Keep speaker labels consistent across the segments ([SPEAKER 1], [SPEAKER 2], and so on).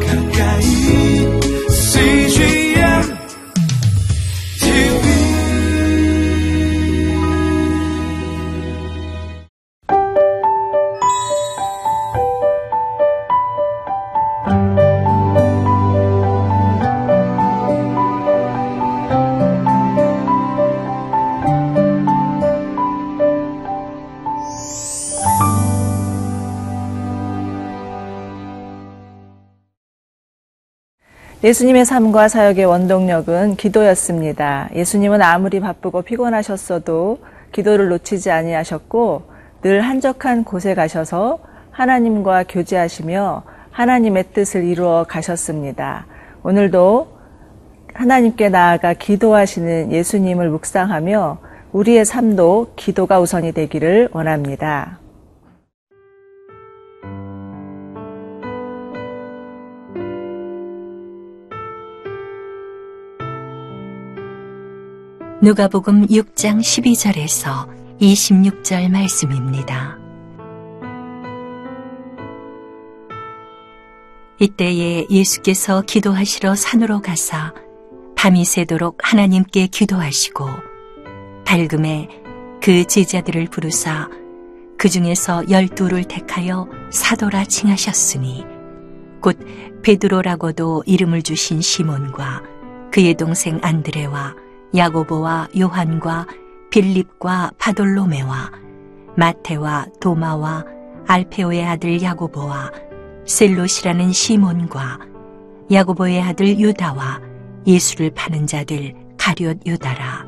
[SPEAKER 1] 가까
[SPEAKER 2] 예수님의 삶과 사역의 원동력은 기도였습니다. 예수님은 아무리 바쁘고 피곤하셨어도 기도를 놓치지 아니하셨고 늘 한적한 곳에 가셔서 하나님과 교제하시며 하나님의 뜻을 이루어 가셨습니다. 오늘도 하나님께 나아가 기도하시는 예수님을 묵상하며 우리의 삶도 기도가 우선이 되기를 원합니다.
[SPEAKER 3] 누가복음 6장 12절에서 26절 말씀입니다. 이때에 예수께서 기도하시러 산으로 가사 밤이 새도록 하나님께 기도하시고 밝음에 그 제자들을 부르사 그 중에서 열두를 택하여 사도라 칭하셨으니 곧 베드로라고도 이름을 주신 시몬과 그의 동생 안드레와 야고보와 요한과 빌립과 바돌로메와 마테와 도마와 알페오의 아들 야고보와 셀롯이라는 시몬과 야고보의 아들 유다와 예수를 파는 자들 가룟 유다라.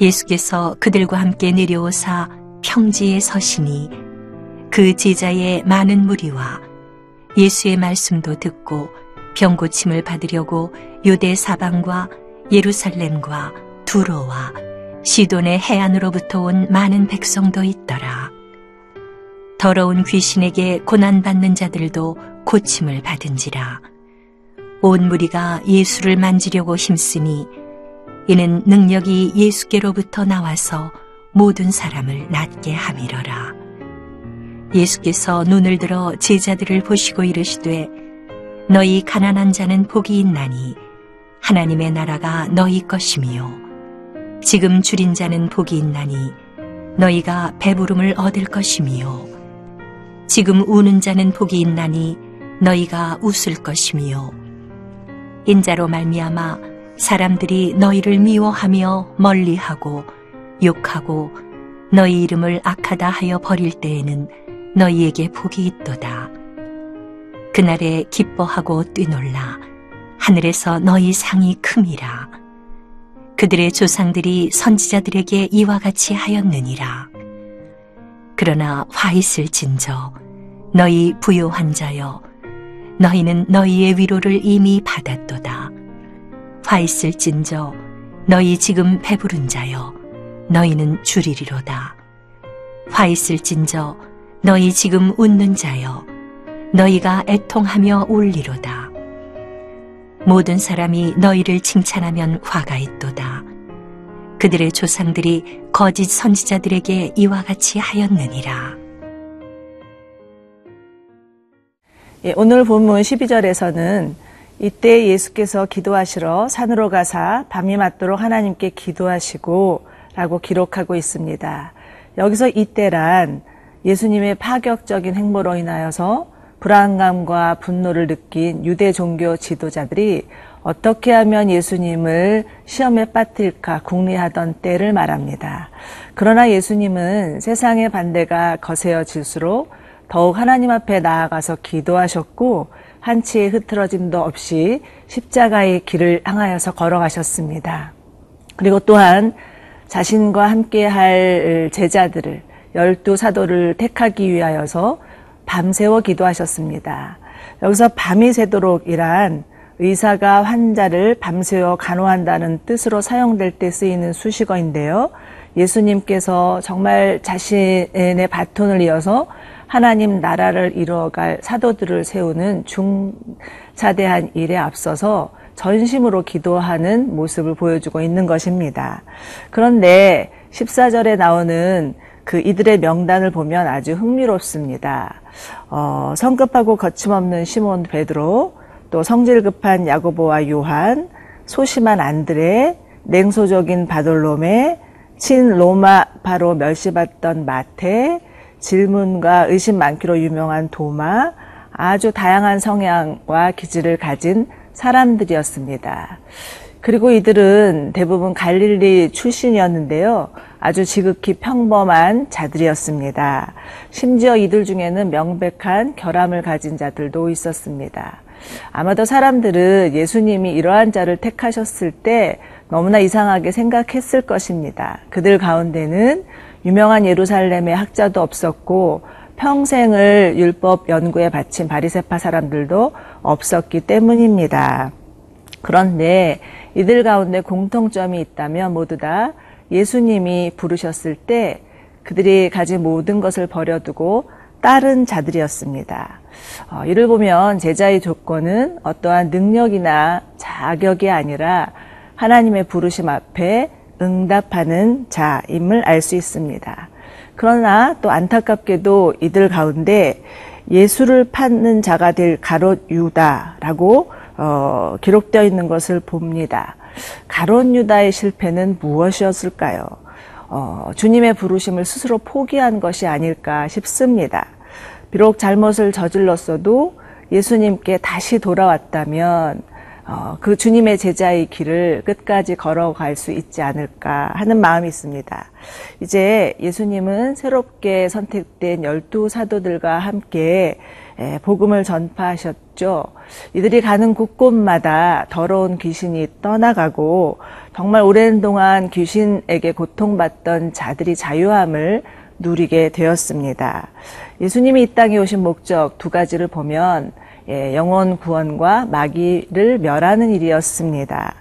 [SPEAKER 3] 예수께서 그들과 함께 내려오사 평지에 서시니 그 제자의 많은 무리와 예수의 말씀도 듣고 병고침을 받으려고 유대 사방과 예루살렘과 두로와 시돈의 해안으로부터 온 많은 백성도 있더라. 더러운 귀신에게 고난받는 자들도 고침을 받은지라. 온 무리가 예수를 만지려고 힘쓰니 이는 능력이 예수께로부터 나와서 모든 사람을 낫게 함이러라. 예수께서 눈을 들어 제자들을 보시고 이르시되 너희 가난한 자는 복이 있나니 하나님의 나라가 너희 것이미요. 지금 줄인 자는 복이 있나니 너희가 배부름을 얻을 것이미요. 지금 우는 자는 복이 있나니 너희가 웃을 것이미요. 인자로 말미암아 사람들이 너희를 미워하며 멀리하고 욕하고 너희 이름을 악하다 하여 버릴 때에는 너희에게 복이 있도다. 그날에 기뻐하고 뛰놀라. 하늘에서 너희 상이 큼이라. 그들의 조상들이 선지자들에게 이와 같이 하였느니라. 그러나 화 있을 진저 너희 부요한 자여 너희는 너희의 위로를 이미 받았도다. 화 있을 진저 너희 지금 배부른 자여 너희는 줄이리로다. 화 있을 진저 너희 지금 웃는 자여 너희가 애통하며 울리로다. 모든 사람이 너희를 칭찬하면 화가 있도다. 그들의 조상들이 거짓 선지자들에게 이와 같이 하였느니라.
[SPEAKER 2] 예, 오늘 본문 12절에서는 이때 예수께서 기도하시러 산으로 가사 밤이 맞도록 하나님께 기도하시고 라고 기록하고 있습니다. 여기서 이때란 예수님의 파격적인 행보로 인하여서 불안감과 분노를 느낀 유대 종교 지도자들이 어떻게 하면 예수님을 시험에 빠뜨릴까 궁리하던 때를 말합니다. 그러나 예수님은 세상의 반대가 거세어질수록 더욱 하나님 앞에 나아가서 기도하셨고 한치의 흐트러짐도 없이 십자가의 길을 향하여서 걸어가셨습니다. 그리고 또한 자신과 함께 할 제자들을 열두 사도를 택하기 위하여서 밤새워 기도하셨습니다. 여기서 밤이 새도록이란 의사가 환자를 밤새워 간호한다는 뜻으로 사용될 때 쓰이는 수식어인데요. 예수님께서 정말 자신의 바톤을 이어서 하나님 나라를 이루어갈 사도들을 세우는 중차대한 일에 앞서서 전심으로 기도하는 모습을 보여주고 있는 것입니다. 그런데 14절에 나오는 그 이들의 명단을 보면 아주 흥미롭습니다. 어, 성급하고 거침없는 시몬 베드로, 또 성질 급한 야고보와 요한, 소심한 안드레, 냉소적인 바돌로메, 친 로마 바로 멸시받던 마태, 질문과 의심 많기로 유명한 도마, 아주 다양한 성향과 기질을 가진 사람들이었습니다. 그리고 이들은 대부분 갈릴리 출신이었는데요. 아주 지극히 평범한 자들이었습니다. 심지어 이들 중에는 명백한 결함을 가진 자들도 있었습니다. 아마도 사람들은 예수님이 이러한 자를 택하셨을 때 너무나 이상하게 생각했을 것입니다. 그들 가운데는 유명한 예루살렘의 학자도 없었고 평생을 율법 연구에 바친 바리세파 사람들도 없었기 때문입니다. 그런데 이들 가운데 공통점이 있다면 모두 다 예수님이 부르셨을 때 그들이 가진 모든 것을 버려두고 따른 자들이었습니다. 어, 이를 보면 제자의 조건은 어떠한 능력이나 자격이 아니라 하나님의 부르심 앞에 응답하는 자임을 알 수 있습니다. 그러나 또 안타깝게도 이들 가운데 예수를 찾는 자가 될 가롯 유다라고 어, 기록되어 있는 것을 봅니다. 가롯 유다의 실패는 무엇이었을까요? 어, 주님의 부르심을 스스로 포기한 것이 아닐까 싶습니다. 비록 잘못을 저질렀어도 예수님께 다시 돌아왔다면 어, 그 주님의 제자의 길을 끝까지 걸어갈 수 있지 않을까 하는 마음이 있습니다. 이제 예수님은 새롭게 선택된 열두 사도들과 함께 복음을 전파하셨죠. 이들이 가는 곳곳마다 더러운 귀신이 떠나가고 정말 오랜 동안 귀신에게 고통받던 자들이 자유함을 누리게 되었습니다. 예수님이 이 땅에 오신 목적 두 가지를 보면 예, 영혼 구원과 마귀를 멸하는 일이었습니다.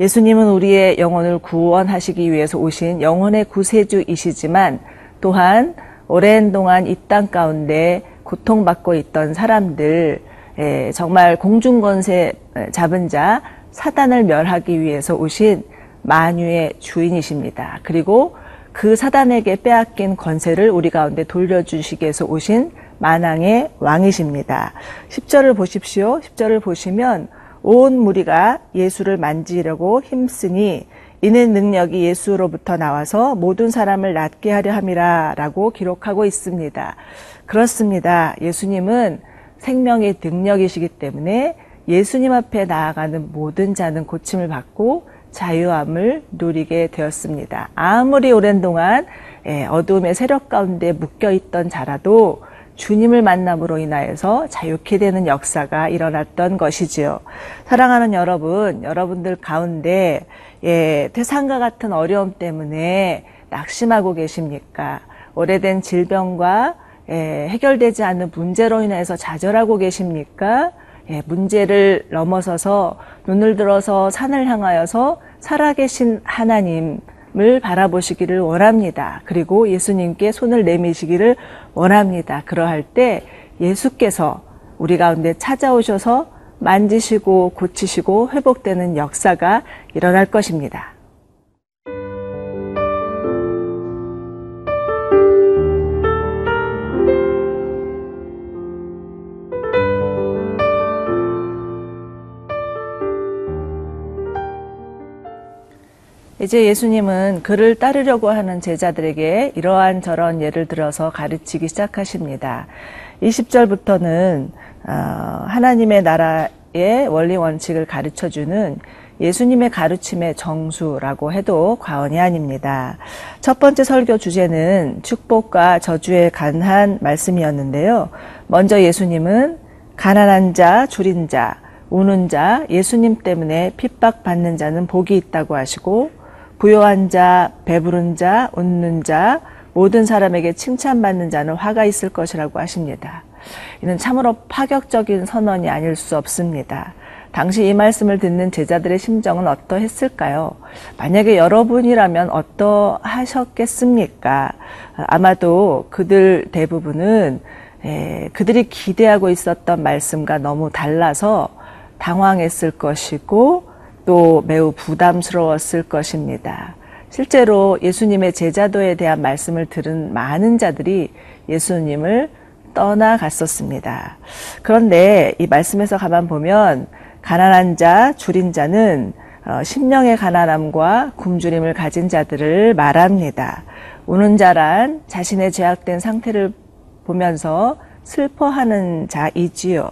[SPEAKER 2] 예수님은 우리의 영혼을 구원하시기 위해서 오신 영혼의 구세주이시지만 또한 오랜 동안 이 땅 가운데 고통받고 있던 사람들, 예, 정말 공중권세 잡은 자, 사단을 멸하기 위해서 오신 만유의 주인이십니다. 그리고 그 사단에게 빼앗긴 권세를 우리 가운데 돌려주시기 위해서 오신 만왕의 왕이십니다. 10절을 보십시오. 10절을 보시면 온 무리가 예수를 만지려고 힘쓰니 이는 능력이 예수로부터 나와서 모든 사람을 낫게 하려 함이라 라고 기록하고 있습니다. 그렇습니다. 예수님은 생명의 능력이시기 때문에 예수님 앞에 나아가는 모든 자는 고침을 받고 자유함을 누리게 되었습니다. 아무리 오랜 동안 예, 어둠의 세력 가운데 묶여 있던 자라도 주님을 만남으로 인하여서 자유케 되는 역사가 일어났던 것이지요. 사랑하는 여러분, 여러분들 가운데 예, 태산과 같은 어려움 때문에 낙심하고 계십니까? 오래된 질병과 예, 해결되지 않는 문제로 인해서 좌절하고 계십니까? 예, 문제를 넘어서서 눈을 들어서 산을 향하여서 살아계신 하나님을 바라보시기를 원합니다. 그리고 예수님께 손을 내미시기를 원합니다. 그러할 때 예수께서 우리 가운데 찾아오셔서 만지시고 고치시고 회복되는 역사가 일어날 것입니다. 이제 예수님은 그를 따르려고 하는 제자들에게 이러한 저런 예를 들어서 가르치기 시작하십니다. 20절부터는 어, 하나님의 나라의 원리 원칙을 가르쳐주는 예수님의 가르침의 정수라고 해도 과언이 아닙니다. 첫 번째 설교 주제는 축복과 저주에 관한 말씀이었는데요. 먼저 예수님은 가난한 자, 줄인 자, 우는 자, 예수님 때문에 핍박받는 자는 복이 있다고 하시고 부요한 자, 배부른 자, 웃는 자, 모든 사람에게 칭찬받는 자는 화가 있을 것이라고 하십니다. 이는 참으로 파격적인 선언이 아닐 수 없습니다. 당시 이 말씀을 듣는 제자들의 심정은 어떠했을까요? 만약에 여러분이라면 어떠하셨겠습니까? 아마도 그들 대부분은 그들이 기대하고 있었던 말씀과 너무 달라서 당황했을 것이고 또 매우 부담스러웠을 것입니다. 실제로 예수님의 제자도에 대한 말씀을 들은 많은 자들이 예수님을 떠나갔었습니다. 그런데 이 말씀에서 가만 보면 가난한 자, 줄인 자는 어, 심령의 가난함과 굶주림을 가진 자들을 말합니다. 우는 자란 자신의 죄악된 상태를 보면서 슬퍼하는 자이지요.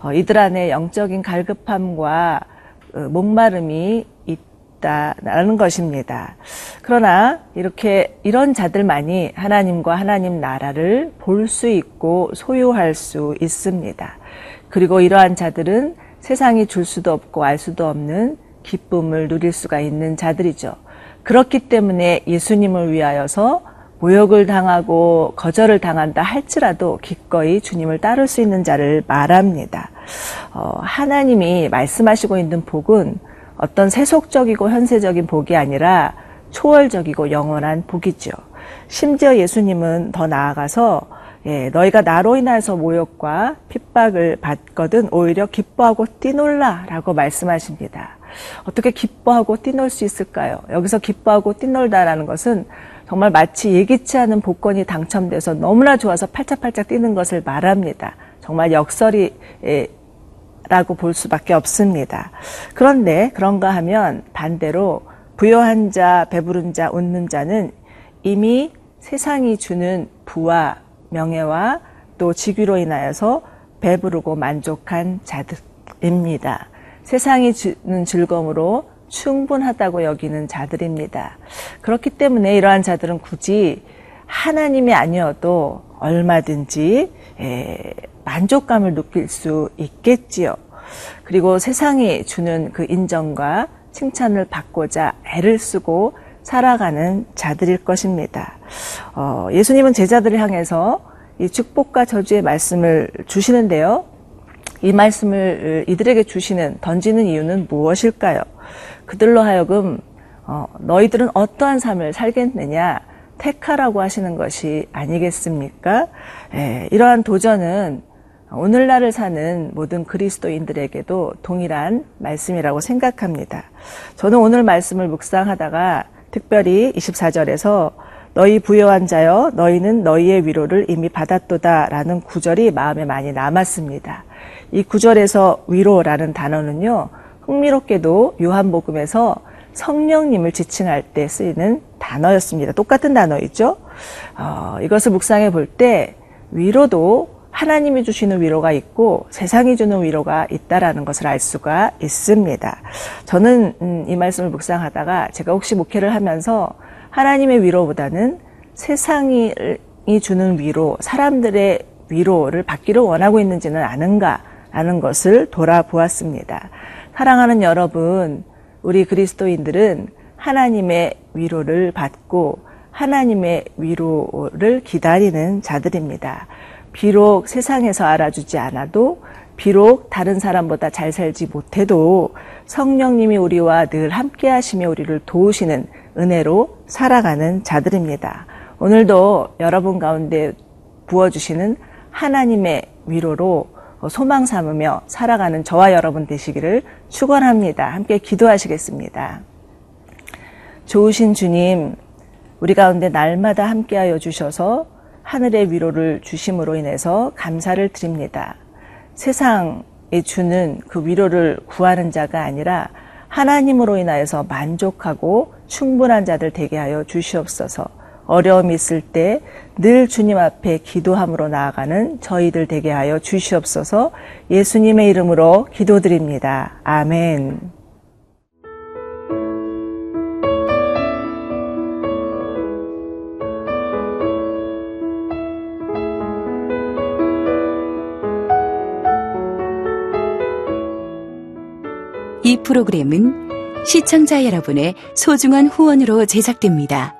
[SPEAKER 2] 어, 이들 안에 영적인 갈급함과 어, 목마름이 있다라는 것입니다. 그러나 이렇게 이런 자들만이 하나님과 하나님 나라를 볼 수 있고 소유할 수 있습니다. 그리고 이러한 자들은 세상이 줄 수도 없고 알 수도 없는 기쁨을 누릴 수가 있는 자들이죠. 그렇기 때문에 예수님을 위하여서 모욕을 당하고 거절을 당한다 할지라도 기꺼이 주님을 따를 수 있는 자를 말합니다. 어, 하나님이 말씀하시고 있는 복은 어떤 세속적이고 현세적인 복이 아니라 초월적이고 영원한 복이죠. 심지어 예수님은 더 나아가서 예, 너희가 나로 인하여서 모욕과 핍박을 받거든 오히려 기뻐하고 뛰놀라라고 말씀하십니다. 어떻게 기뻐하고 뛰놀 수 있을까요? 여기서 기뻐하고 뛰놀다라는 것은 정말 마치 예기치 않은 복권이 당첨돼서 너무나 좋아서 팔짝팔짝 뛰는 것을 말합니다. 정말 역설이 라고 볼 수밖에 없습니다. 그런데 그런가 하면 반대로 부여한 자, 배부른 자, 웃는 자는 이미 세상이 주는 부와 명예와 또 직위로 인하여서 배부르고 만족한 자들입니다. 세상이 주는 즐거움으로 충분하다고 여기는 자들입니다. 그렇기 때문에 이러한 자들은 굳이 하나님이 아니어도 얼마든지 만족감을 느낄 수 있겠지요. 그리고 세상이 주는 그 인정과 칭찬을 받고자 애를 쓰고 살아가는 자들일 것입니다. 어, 예수님은 제자들을 향해서 이 축복과 저주의 말씀을 주시는데요. 이 말씀을 이들에게 주시는 던지는 이유는 무엇일까요? 그들로 하여금 어, 너희들은 어떠한 삶을 살겠느냐 택하라고 하시는 것이 아니겠습니까? 예, 이러한 도전은 오늘날을 사는 모든 그리스도인들에게도 동일한 말씀이라고 생각합니다. 저는 오늘 말씀을 묵상하다가 특별히 24절에서 너희 부여한 자여 너희는 너희의 위로를 이미 받았도다라는 구절이 마음에 많이 남았습니다. 이 구절에서 위로라는 단어는요. 흥미롭게도 요한복음에서 성령님을 지칭할 때 쓰이는 단어였습니다. 똑같은 단어이죠. 어, 이것을 묵상해 볼 때 위로도 하나님이 주시는 위로가 있고 세상이 주는 위로가 있다라는 것을 알 수가 있습니다. 저는 음, 이 말씀을 묵상하다가 제가 혹시 목회를 하면서 하나님의 위로보다는 세상이 주는 위로, 사람들의 위로를 받기를 원하고 있는지는 아는가라는 것을 돌아보았습니다. 사랑하는 여러분, 우리 그리스도인들은 하나님의 위로를 받고 하나님의 위로를 기다리는 자들입니다. 비록 세상에서 알아주지 않아도 비록 다른 사람보다 잘 살지 못해도 성령님이 우리와 늘 함께 하시며 우리를 도우시는 은혜로 살아가는 자들입니다. 오늘도 여러분 가운데 부어주시는 하나님의 위로로 소망 삼으며 살아가는 저와 여러분 되시기를 축원합니다. 함께 기도하시겠습니다. 좋으신 주님, 우리 가운데 날마다 함께하여 주셔서 하늘의 위로를 주심으로 인해서 감사를 드립니다. 세상에 주는 그 위로를 구하는 자가 아니라 하나님으로 인하여서 만족하고 충분한 자들 되게 하여 주시옵소서. 어려움이 있을 때 늘 주님 앞에 기도함으로 나아가는 저희들 되게 하여 주시옵소서. 예수님의 이름으로 기도드립니다. 아멘.
[SPEAKER 3] 이 프로그램은 시청자 여러분의 소중한 후원으로 제작됩니다.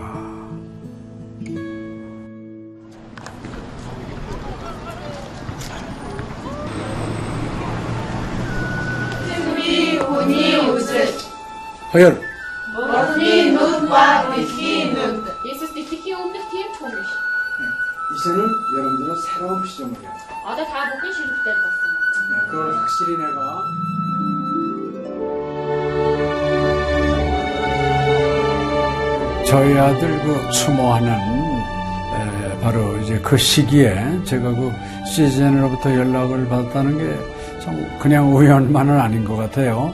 [SPEAKER 4] Hayır. Muslimut var muslimut.
[SPEAKER 5] Jesus die Kirche um das Kirchturm ist.
[SPEAKER 4] 이제는 여러분들은 새로운 시점이에요.
[SPEAKER 5] 아다 다 묶인 시립 때 봤어.
[SPEAKER 4] 네, 그걸 확실히 내가 저희 아들 그 추모하는 바로 이제 그 시기에 제가 그 시즌으로부터 연락을 받았다는 게 참 그냥 우연만은 아닌 것 같아요.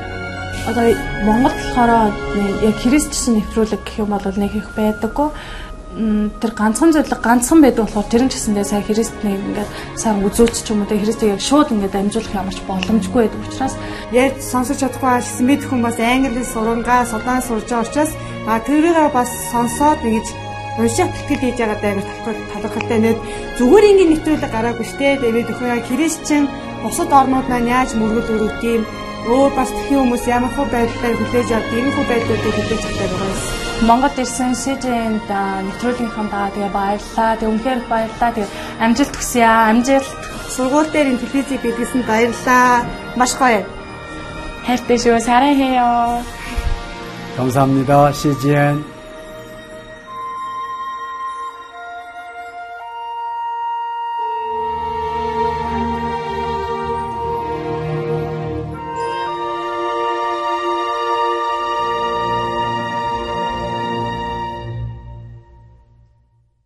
[SPEAKER 6] Одоо Монгол болохоор нэг яг христчсэн нэвтрүүлэг гэх юм бол нэг их байдаггүй. Тэр ганцхан зөвлөг ганцхан байдаг болохоор тэр нь ч гэсэндээ сая христнийг ингээд сайн үзүүлч ч юм уу тэ христийг яг шууд ингээд амжуулах ямарч боломжгүй байдаг учраас
[SPEAKER 7] ярьж сонсож чадахгүй байсан мэд хүмүүс англи сурангаа судаан сурж байгаа учраас а тэрийг бас сонсоод ингэж уншаад тэтгэл хийж байгаа даа талхал талхалтай нэт зүгээр ингээд нэвтрүүлэг гараагүй штэ тэгээд өхөө яа христчин бусад орнууд маань яаж мөргөл өрөвт юм өөр бас тхэн хүмүүс ямар хөө байдлаар хүлээж авдаг ийм хөө байдлуудыг хүлээж авдаг байгаа юм.
[SPEAKER 6] Монгол ирсэн СЖН-д нэвтрүүлгийнхаа даа тэгээ баярлаа. Тэгээ үнхээр их баярлаа. Тэгээ амжилт хүсье аа. Амжилт.
[SPEAKER 7] Сургууль дээр ин телевизийг бидлсэн баярлаа. Маш гоё.
[SPEAKER 6] хайртай шүү. 사랑해요.
[SPEAKER 4] 감사합니다. CGN